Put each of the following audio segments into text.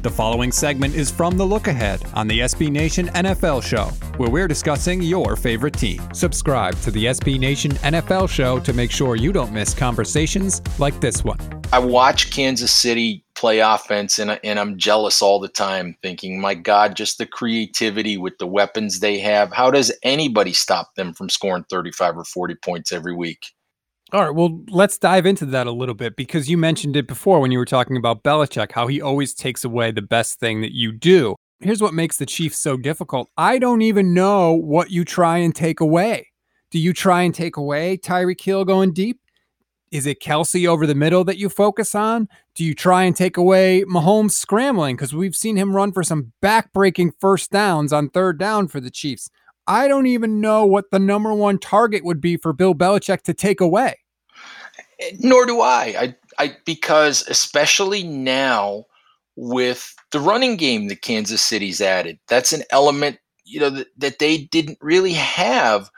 The following segment is from The Look Ahead on the SB Nation NFL Show, where we're discussing your favorite team. Subscribe to the SB Nation NFL Show to make sure you don't miss conversations like this one. I watch Kansas City play offense and, and I'm jealous all the time, thinking, my God, just the creativity with the weapons they have. How does anybody stop them from scoring 35 or 40 points every week? All right, well, let's dive into that a little bit because you mentioned it before when you were talking about Belichick, how he always takes away the best thing that you do. Here's what makes the Chiefs so difficult. I don't even know what you try and take away. Do you try and take away Tyreek Hill going deep? Is it Kelce over the middle that you focus on? Do you try and take away Mahomes scrambling? Because we've seen him run for some back-breaking first downs on third down for the Chiefs. I don't even know what the number one target would be for Bill Belichick to take away. Nor do I. I, I because especially now with the running game that Kansas City's added, that's an element you know that, that they didn't really have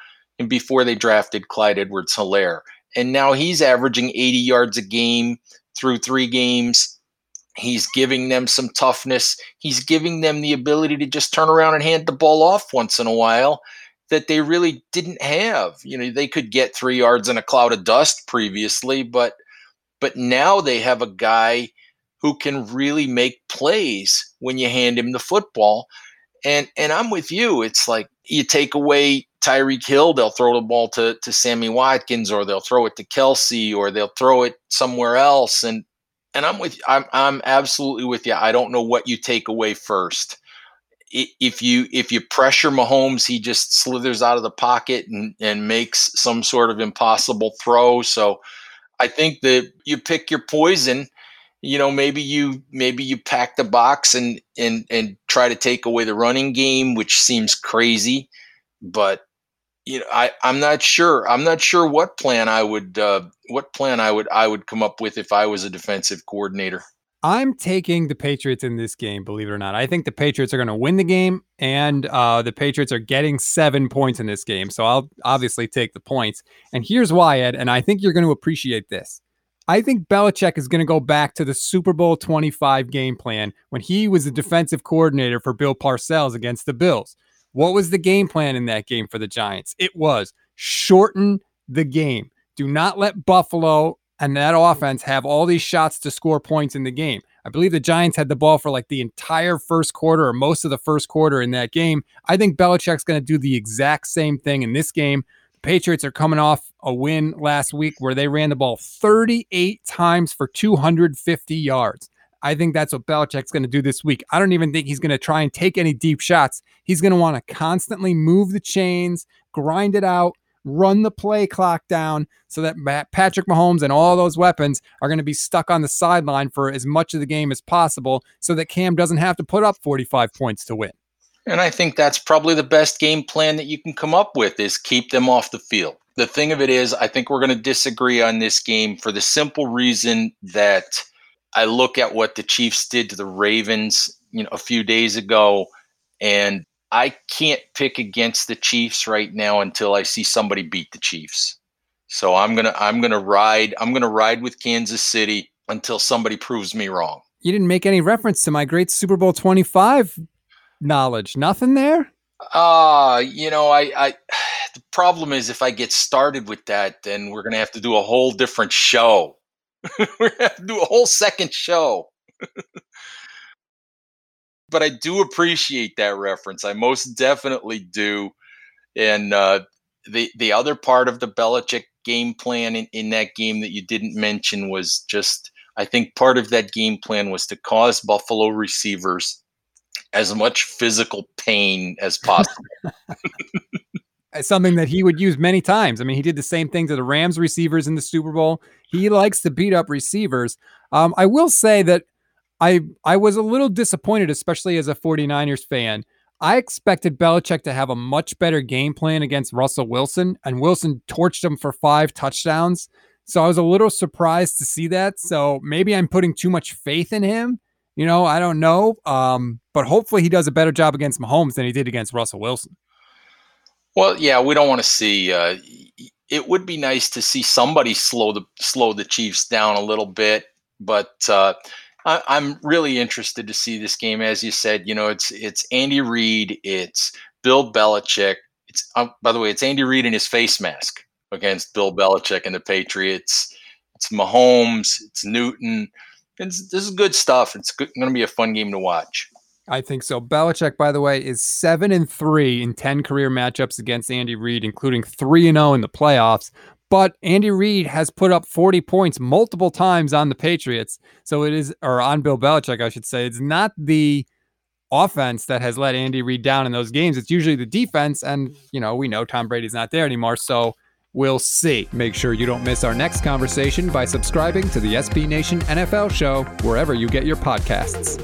before they drafted Clyde Edwards-Helaire. And now he's averaging 80 yards a game through three games. He's giving them some toughness. He's giving them the ability to just turn around and hand the ball off once in a while that they really didn't have. You know, they could get three yards in a cloud of dust previously, but but now they have a guy who can really make plays when you hand him the football. And and I'm with you. It's like you take away Tyreek Hill, they'll throw the ball to to Sammy Watkins, or they'll throw it to Kelce, or they'll throw it somewhere else. And and I'm with I'm I'm absolutely with you. I don't know what you take away first. If you if you pressure Mahomes, he just slithers out of the pocket and, and makes some sort of impossible throw. So I think that you pick your poison. You know, maybe you maybe you pack the box and and and try to take away the running game, which seems crazy, but you know, I I'm not sure. I'm not sure what plan I would uh, what plan I would I would come up with if I was a defensive coordinator. I'm taking the Patriots in this game, believe it or not. I think the Patriots are going to win the game, and uh, the Patriots are getting seven points in this game. So I'll obviously take the points. And here's why, Ed, and I think you're going to appreciate this. I think Belichick is going to go back to the Super Bowl 25 game plan when he was the defensive coordinator for Bill Parcells against the Bills. What was the game plan in that game for the Giants? It was shorten the game. Do not let Buffalo and that offense have all these shots to score points in the game. I believe the Giants had the ball for like the entire first quarter or most of the first quarter in that game. I think Belichick's going to do the exact same thing in this game. The Patriots are coming off a win last week where they ran the ball 38 times for 250 yards. I think that's what Belichick's going to do this week. I don't even think he's going to try and take any deep shots. He's going to want to constantly move the chains, grind it out, run the play clock down so that Patrick Mahomes and all those weapons are going to be stuck on the sideline for as much of the game as possible so that Cam doesn't have to put up 45 points to win. And I think that's probably the best game plan that you can come up with is keep them off the field. The thing of it is, I think we're going to disagree on this game for the simple reason that I look at what the Chiefs did to the Ravens, you know, a few days ago and I can't pick against the Chiefs right now until I see somebody beat the Chiefs. So I'm gonna I'm gonna ride I'm gonna ride with Kansas City until somebody proves me wrong. You didn't make any reference to my great Super Bowl 25 knowledge. Nothing there? Uh, you know, I, I the problem is if I get started with that, then we're gonna have to do a whole different show. we're gonna have to do a whole second show. but I do appreciate that reference. I most definitely do. And uh, the the other part of the Belichick game plan in, in that game that you didn't mention was just I think part of that game plan was to cause Buffalo receivers as much physical pain as possible. Something that he would use many times. I mean, he did the same thing to the Rams receivers in the Super Bowl. He likes to beat up receivers. Um, I will say that I I was a little disappointed, especially as a 49ers fan. I expected Belichick to have a much better game plan against Russell Wilson, and Wilson torched him for five touchdowns. So I was a little surprised to see that. So maybe I'm putting too much faith in him. You know, I don't know. Um, but hopefully he does a better job against Mahomes than he did against Russell Wilson. Well, yeah, we don't want to see. Uh, it would be nice to see somebody slow the slow the Chiefs down a little bit, but uh, I, am really interested to see this game. As you said, you know, it's it's Andy Reid, it's Bill Belichick. It's um, by the way, it's Andy Reid in his face mask against Bill Belichick and the Patriots. It's Mahomes, it's Newton. It's, this is good stuff. It's going to be a fun game to watch. I think so. Belichick, by the way, is seven and three in ten career matchups against Andy Reid, including three and zero oh in the playoffs. But Andy Reid has put up 40 points multiple times on the Patriots. So it is, or on Bill Belichick, I should say. It's not the offense that has let Andy Reid down in those games. It's usually the defense. And, you know, we know Tom Brady's not there anymore. So we'll see. Make sure you don't miss our next conversation by subscribing to the SB Nation NFL show wherever you get your podcasts.